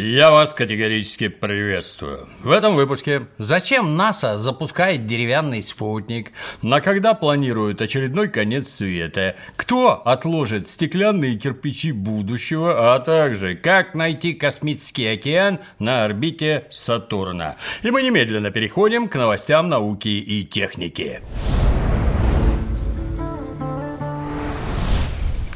Я вас категорически приветствую. В этом выпуске Зачем НАСА запускает деревянный спутник? на когда планируют очередной конец света, кто отложит стеклянные кирпичи будущего, а также как найти космический океан на орбите Сатурна. И мы немедленно переходим к новостям науки и техники.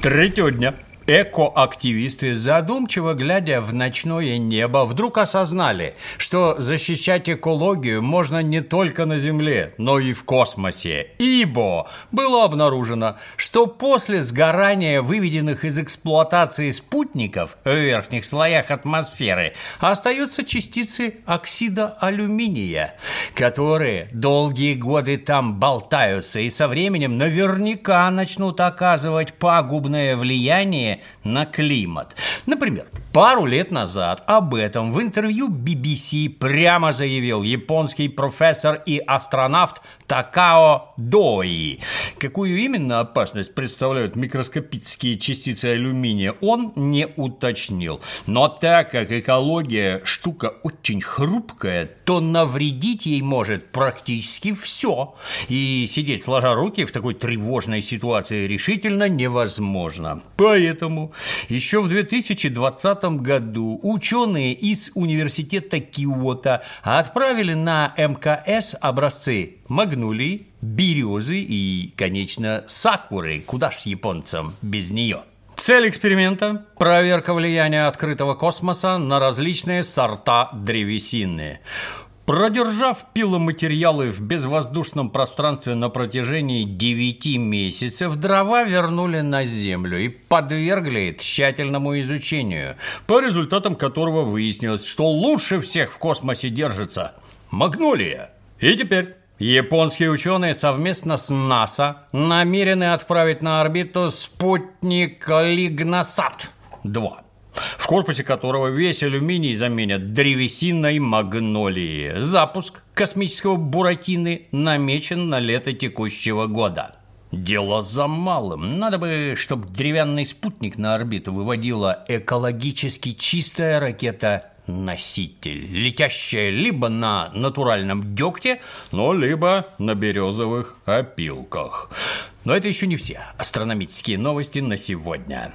Третьего дня Экоактивисты, задумчиво глядя в ночное небо, вдруг осознали, что защищать экологию можно не только на Земле, но и в космосе. Ибо было обнаружено, что после сгорания выведенных из эксплуатации спутников в верхних слоях атмосферы остаются частицы оксида алюминия, которые долгие годы там болтаются и со временем наверняка начнут оказывать пагубное влияние на климат. Например, пару лет назад об этом в интервью BBC прямо заявил японский профессор и астронавт Такао Дои. Какую именно опасность представляют микроскопические частицы алюминия, он не уточнил. Но так как экология штука очень хрупкая, то навредить ей может практически все. И сидеть сложа руки в такой тревожной ситуации решительно невозможно. Поэтому еще в 2020 году ученые из университета Киото отправили на МКС образцы магнолии, березы и, конечно, сакуры. Куда ж японцам без нее? Цель эксперимента – проверка влияния открытого космоса на различные сорта древесины. Продержав пиломатериалы в безвоздушном пространстве на протяжении 9 месяцев, дрова вернули на Землю и подвергли тщательному изучению, по результатам которого выяснилось, что лучше всех в космосе держится магнолия. И теперь Японские ученые совместно с НАСА намерены отправить на орбиту спутник Лигносат-2 в корпусе которого весь алюминий заменят древесиной магнолии. Запуск космического Буратины намечен на лето текущего года. Дело за малым. Надо бы, чтобы деревянный спутник на орбиту выводила экологически чистая ракета носитель, летящая либо на натуральном дегте, но либо на березовых опилках. Но это еще не все астрономические новости на сегодня.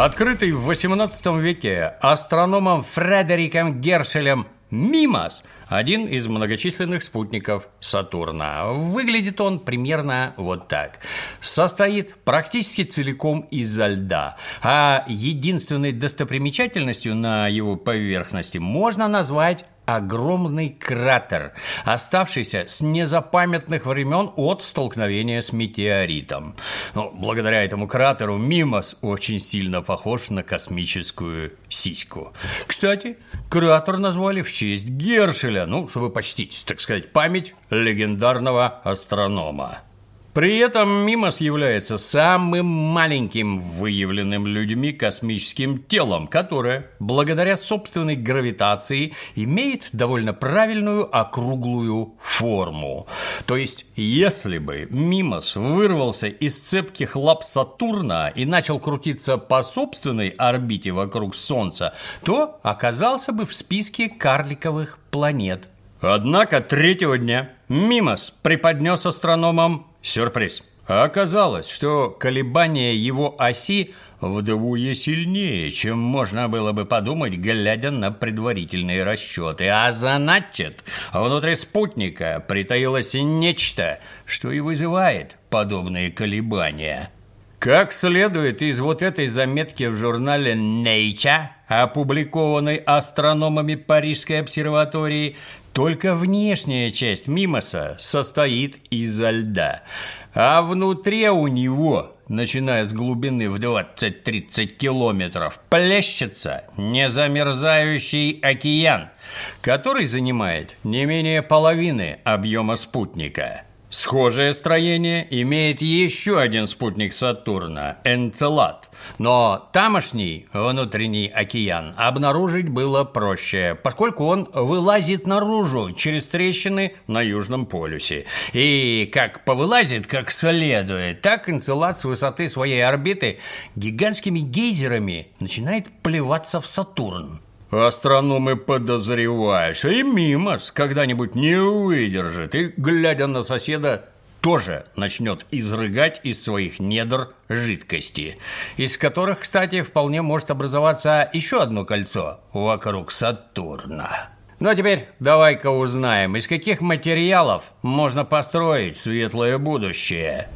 Открытый в XVIII веке астрономом Фредериком Гершелем Мимос – один из многочисленных спутников Сатурна. Выглядит он примерно вот так. Состоит практически целиком изо льда, а единственной достопримечательностью на его поверхности можно назвать огромный кратер, оставшийся с незапамятных времен от столкновения с метеоритом. Но благодаря этому кратеру Мимос очень сильно похож на космическую сиську. Кстати, кратер назвали в честь Гершеля, ну, чтобы почтить, так сказать, память легендарного астронома. При этом Мимос является самым маленьким выявленным людьми космическим телом, которое, благодаря собственной гравитации, имеет довольно правильную округлую форму. То есть, если бы Мимос вырвался из цепких лап Сатурна и начал крутиться по собственной орбите вокруг Солнца, то оказался бы в списке карликовых планет. Однако третьего дня Мимос преподнес астрономам Сюрприз. Оказалось, что колебания его оси вдвое сильнее, чем можно было бы подумать, глядя на предварительные расчеты. А значит, внутри спутника притаилось нечто, что и вызывает подобные колебания. Как следует из вот этой заметки в журнале Nature, опубликованной астрономами Парижской обсерватории, только внешняя часть Мимоса состоит изо льда, а внутри у него, начиная с глубины в 20-30 километров, плещется незамерзающий океан, который занимает не менее половины объема спутника. Схожее строение имеет еще один спутник Сатурна – Энцелад. Но тамошний внутренний океан обнаружить было проще, поскольку он вылазит наружу через трещины на Южном полюсе. И как повылазит как следует, так Энцелад с высоты своей орбиты гигантскими гейзерами начинает плеваться в Сатурн. Астрономы подозревают, что и Мимос когда-нибудь не выдержит и, глядя на соседа, тоже начнет изрыгать из своих недр жидкости, из которых, кстати, вполне может образоваться еще одно кольцо вокруг Сатурна. Ну а теперь давай-ка узнаем, из каких материалов можно построить светлое будущее.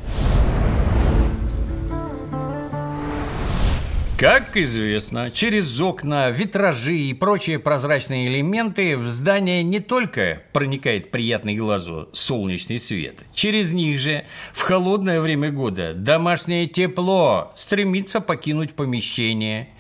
Как известно, через окна, витражи и прочие прозрачные элементы в здание не только проникает приятный глазу солнечный свет, через них же в холодное время года домашнее тепло стремится покинуть помещение.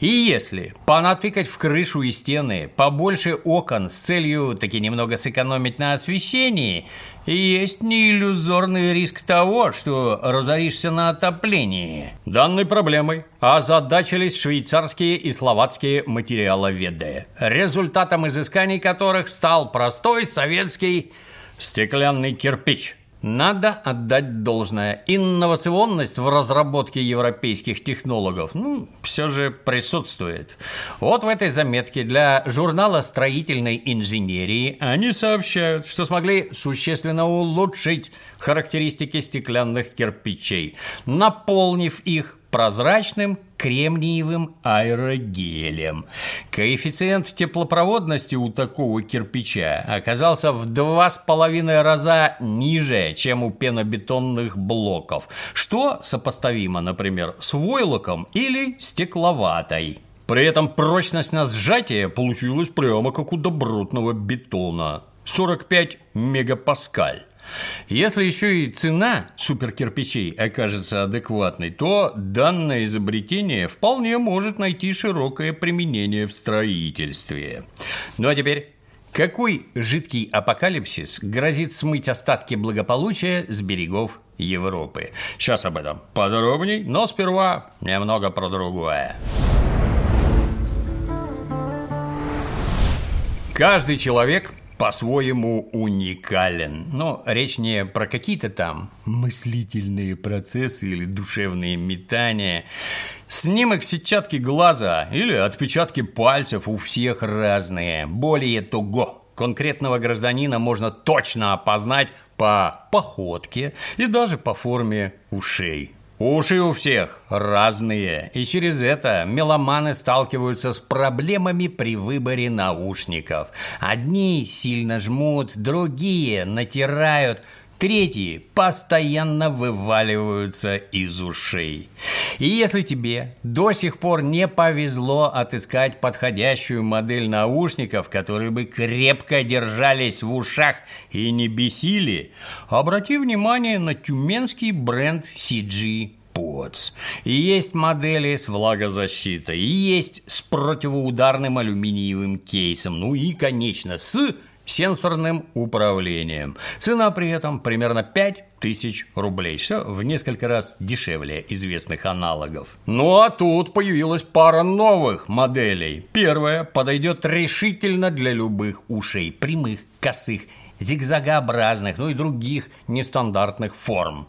И если понатыкать в крышу и стены побольше окон с целью таки немного сэкономить на освещении, есть неиллюзорный риск того, что разоришься на отоплении. Данной проблемой озадачились швейцарские и словацкие материаловеды, результатом изысканий которых стал простой советский стеклянный кирпич – надо отдать должное. Инновационность в разработке европейских технологов, ну, все же присутствует. Вот в этой заметке для журнала строительной инженерии они сообщают, что смогли существенно улучшить характеристики стеклянных кирпичей, наполнив их прозрачным кремниевым аэрогелем. Коэффициент теплопроводности у такого кирпича оказался в два с половиной раза ниже, чем у пенобетонных блоков, что сопоставимо, например, с войлоком или стекловатой. При этом прочность на сжатие получилась прямо как у добротного бетона – 45 мегапаскаль. Если еще и цена суперкирпичей окажется адекватной, то данное изобретение вполне может найти широкое применение в строительстве. Ну а теперь какой жидкий апокалипсис грозит смыть остатки благополучия с берегов Европы? Сейчас об этом подробней, но сперва немного про другое. Каждый человек по-своему уникален. Но речь не про какие-то там мыслительные процессы или душевные метания. Снимок сетчатки глаза или отпечатки пальцев у всех разные. Более того, конкретного гражданина можно точно опознать по походке и даже по форме ушей. Уши у всех разные, и через это меломаны сталкиваются с проблемами при выборе наушников. Одни сильно жмут, другие натирают – Третьи постоянно вываливаются из ушей. И если тебе до сих пор не повезло отыскать подходящую модель наушников, которые бы крепко держались в ушах и не бесили, обрати внимание на тюменский бренд CG Pods. И есть модели с влагозащитой, и есть с противоударным алюминиевым кейсом, ну и, конечно, с сенсорным управлением. Цена при этом примерно 5000 рублей. Все в несколько раз дешевле известных аналогов. Ну а тут появилась пара новых моделей. Первая подойдет решительно для любых ушей, прямых, косых, зигзагообразных, ну и других нестандартных форм.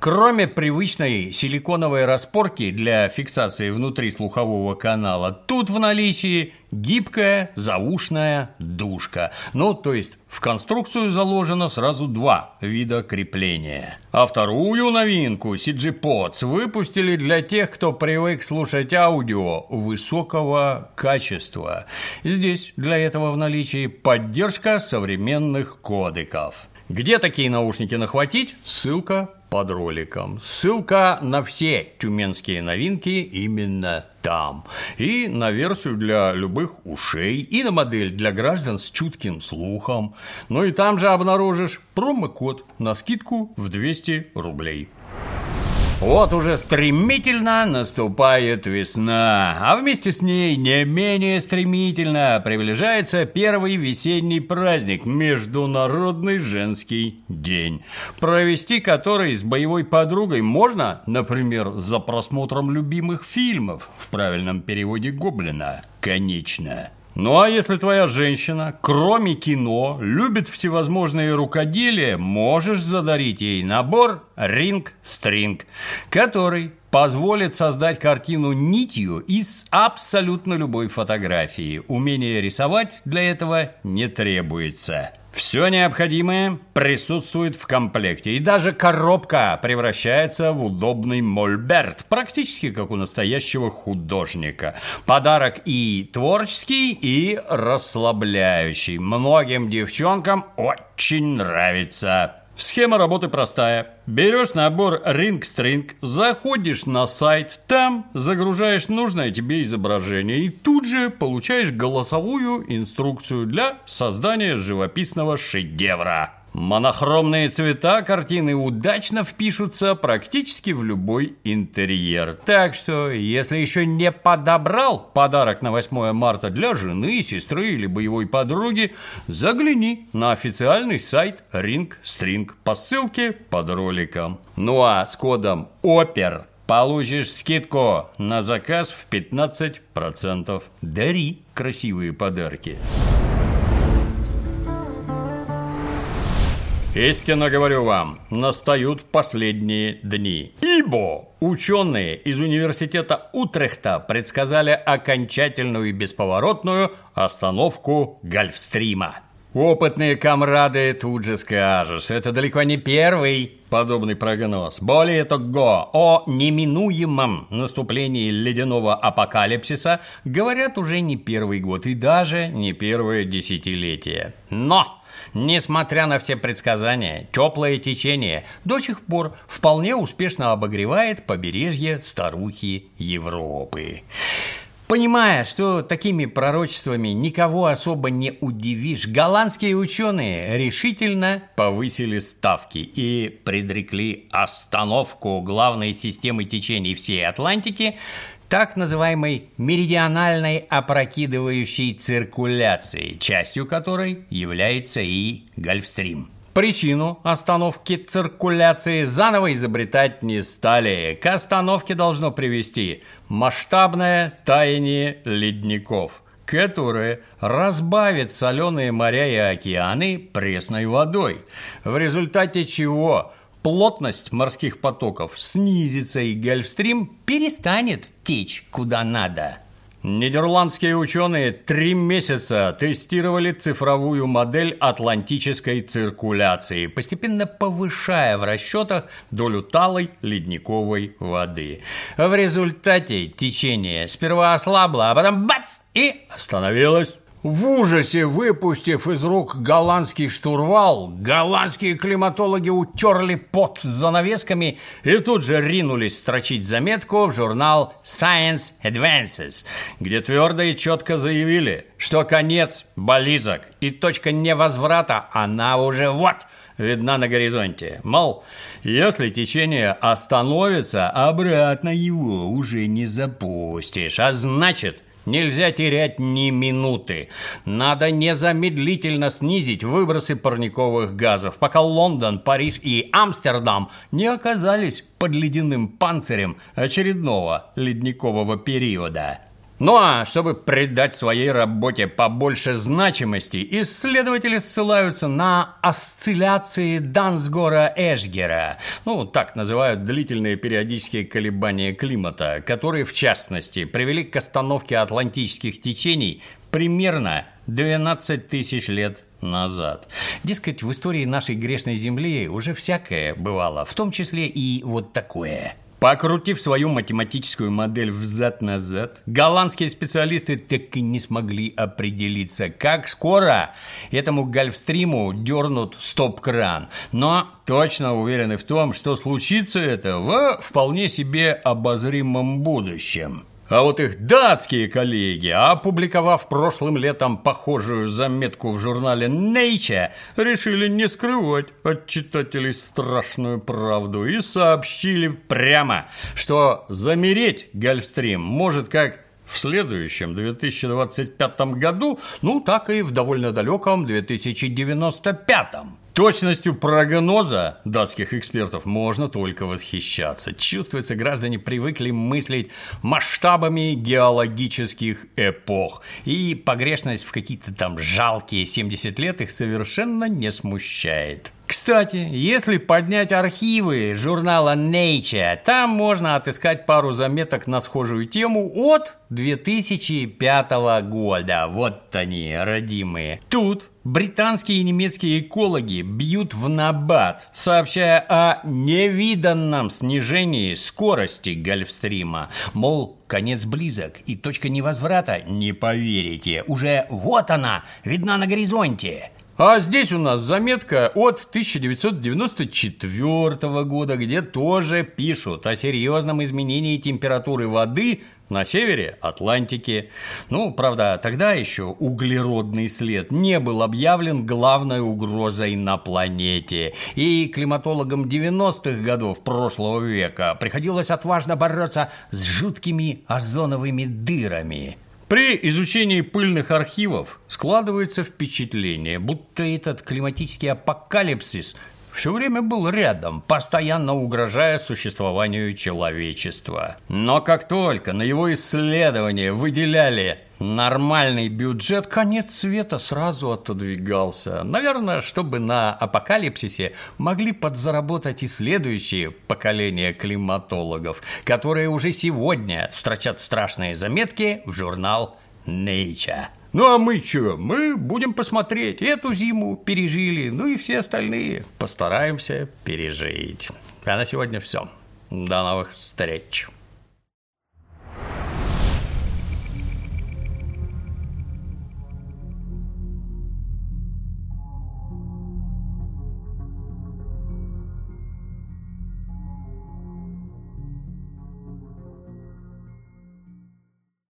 Кроме привычной силиконовой распорки для фиксации внутри слухового канала, тут в наличии гибкая заушная душка. Ну, то есть в конструкцию заложено сразу два вида крепления. А вторую новинку CG Pods выпустили для тех, кто привык слушать аудио высокого качества. Здесь для этого в наличии поддержка современных кодеков. Где такие наушники нахватить? Ссылка под роликом. Ссылка на все тюменские новинки именно там. И на версию для любых ушей, и на модель для граждан с чутким слухом. Ну и там же обнаружишь промокод на скидку в 200 рублей. Вот уже стремительно наступает весна, а вместе с ней не менее стремительно приближается первый весенний праздник – Международный женский день, провести который с боевой подругой можно, например, за просмотром любимых фильмов в правильном переводе Гоблина. Конечно. Ну а если твоя женщина, кроме кино, любит всевозможные рукоделия, можешь задарить ей набор ринг-стринг, который позволит создать картину нитью из абсолютно любой фотографии. Умение рисовать для этого не требуется. Все необходимое присутствует в комплекте, и даже коробка превращается в удобный мольберт, практически как у настоящего художника. Подарок и творческий, и расслабляющий. Многим девчонкам очень нравится. Схема работы простая. Берешь набор Ring String, заходишь на сайт, там загружаешь нужное тебе изображение и тут же получаешь голосовую инструкцию для создания живописного шедевра. Монохромные цвета картины удачно впишутся практически в любой интерьер. Так что, если еще не подобрал подарок на 8 марта для жены, сестры или боевой подруги, загляни на официальный сайт Ring String по ссылке под роликом. Ну а с кодом ОПЕР получишь скидку на заказ в 15%. Дари красивые подарки. Истинно говорю вам, настают последние дни. Ибо ученые из университета Утрехта предсказали окончательную и бесповоротную остановку Гольфстрима. Опытные комрады тут же что это далеко не первый подобный прогноз. Более того, о неминуемом наступлении ледяного апокалипсиса говорят уже не первый год и даже не первое десятилетие. Но Несмотря на все предсказания, теплое течение до сих пор вполне успешно обогревает побережье старухи Европы. Понимая, что такими пророчествами никого особо не удивишь, голландские ученые решительно повысили ставки и предрекли остановку главной системы течений всей Атлантики так называемой меридиональной опрокидывающей циркуляции, частью которой является и Гольфстрим. Причину остановки циркуляции заново изобретать не стали. К остановке должно привести масштабное таяние ледников, которое разбавит соленые моря и океаны пресной водой, в результате чего – плотность морских потоков снизится и Гольфстрим перестанет течь куда надо. Нидерландские ученые три месяца тестировали цифровую модель атлантической циркуляции, постепенно повышая в расчетах долю талой ледниковой воды. В результате течение сперва ослабло, а потом бац и остановилось. В ужасе выпустив из рук голландский штурвал, голландские климатологи утерли пот занавесками и тут же ринулись строчить заметку в журнал Science Advances, где твердо и четко заявили, что конец близок и точка невозврата, она уже вот – видна на горизонте. Мол, если течение остановится, обратно его уже не запустишь. А значит, Нельзя терять ни минуты. Надо незамедлительно снизить выбросы парниковых газов, пока Лондон, Париж и Амстердам не оказались под ледяным панцирем очередного ледникового периода. Ну а чтобы придать своей работе побольше значимости, исследователи ссылаются на осцилляции Дансгора-Эшгера, ну так называют длительные периодические колебания климата, которые в частности привели к остановке атлантических течений примерно 12 тысяч лет назад. Дескать, в истории нашей грешной земли уже всякое бывало, в том числе и вот такое – Покрутив свою математическую модель взад-назад, голландские специалисты так и не смогли определиться, как скоро этому гольфстриму дернут стоп-кран. Но точно уверены в том, что случится это в вполне себе обозримом будущем. А вот их датские коллеги, опубликовав прошлым летом похожую заметку в журнале Nature, решили не скрывать от читателей страшную правду и сообщили прямо, что замереть Гольфстрим может как в следующем 2025 году, ну так и в довольно далеком 2095. Точностью прогноза датских экспертов можно только восхищаться. Чувствуется, граждане привыкли мыслить масштабами геологических эпох. И погрешность в какие-то там жалкие 70 лет их совершенно не смущает. Кстати, если поднять архивы журнала Nature, там можно отыскать пару заметок на схожую тему от 2005 года. Вот они, родимые. Тут британские и немецкие экологи бьют в набат, сообщая о невиданном снижении скорости Гольфстрима. Мол, конец близок и точка невозврата, не поверите, уже вот она, видна на горизонте. А здесь у нас заметка от 1994 года, где тоже пишут о серьезном изменении температуры воды на севере Атлантики. Ну, правда, тогда еще углеродный след не был объявлен главной угрозой на планете. И климатологам 90-х годов прошлого века приходилось отважно бороться с жуткими озоновыми дырами. При изучении пыльных архивов складывается впечатление, будто этот климатический апокалипсис все время был рядом, постоянно угрожая существованию человечества. Но как только на его исследование выделяли нормальный бюджет, конец света сразу отодвигался. Наверное, чтобы на апокалипсисе могли подзаработать и следующие поколения климатологов, которые уже сегодня строчат страшные заметки в журнал Nature. Ну а мы что? Мы будем посмотреть. Эту зиму пережили, ну и все остальные постараемся пережить. А на сегодня все. До новых встреч.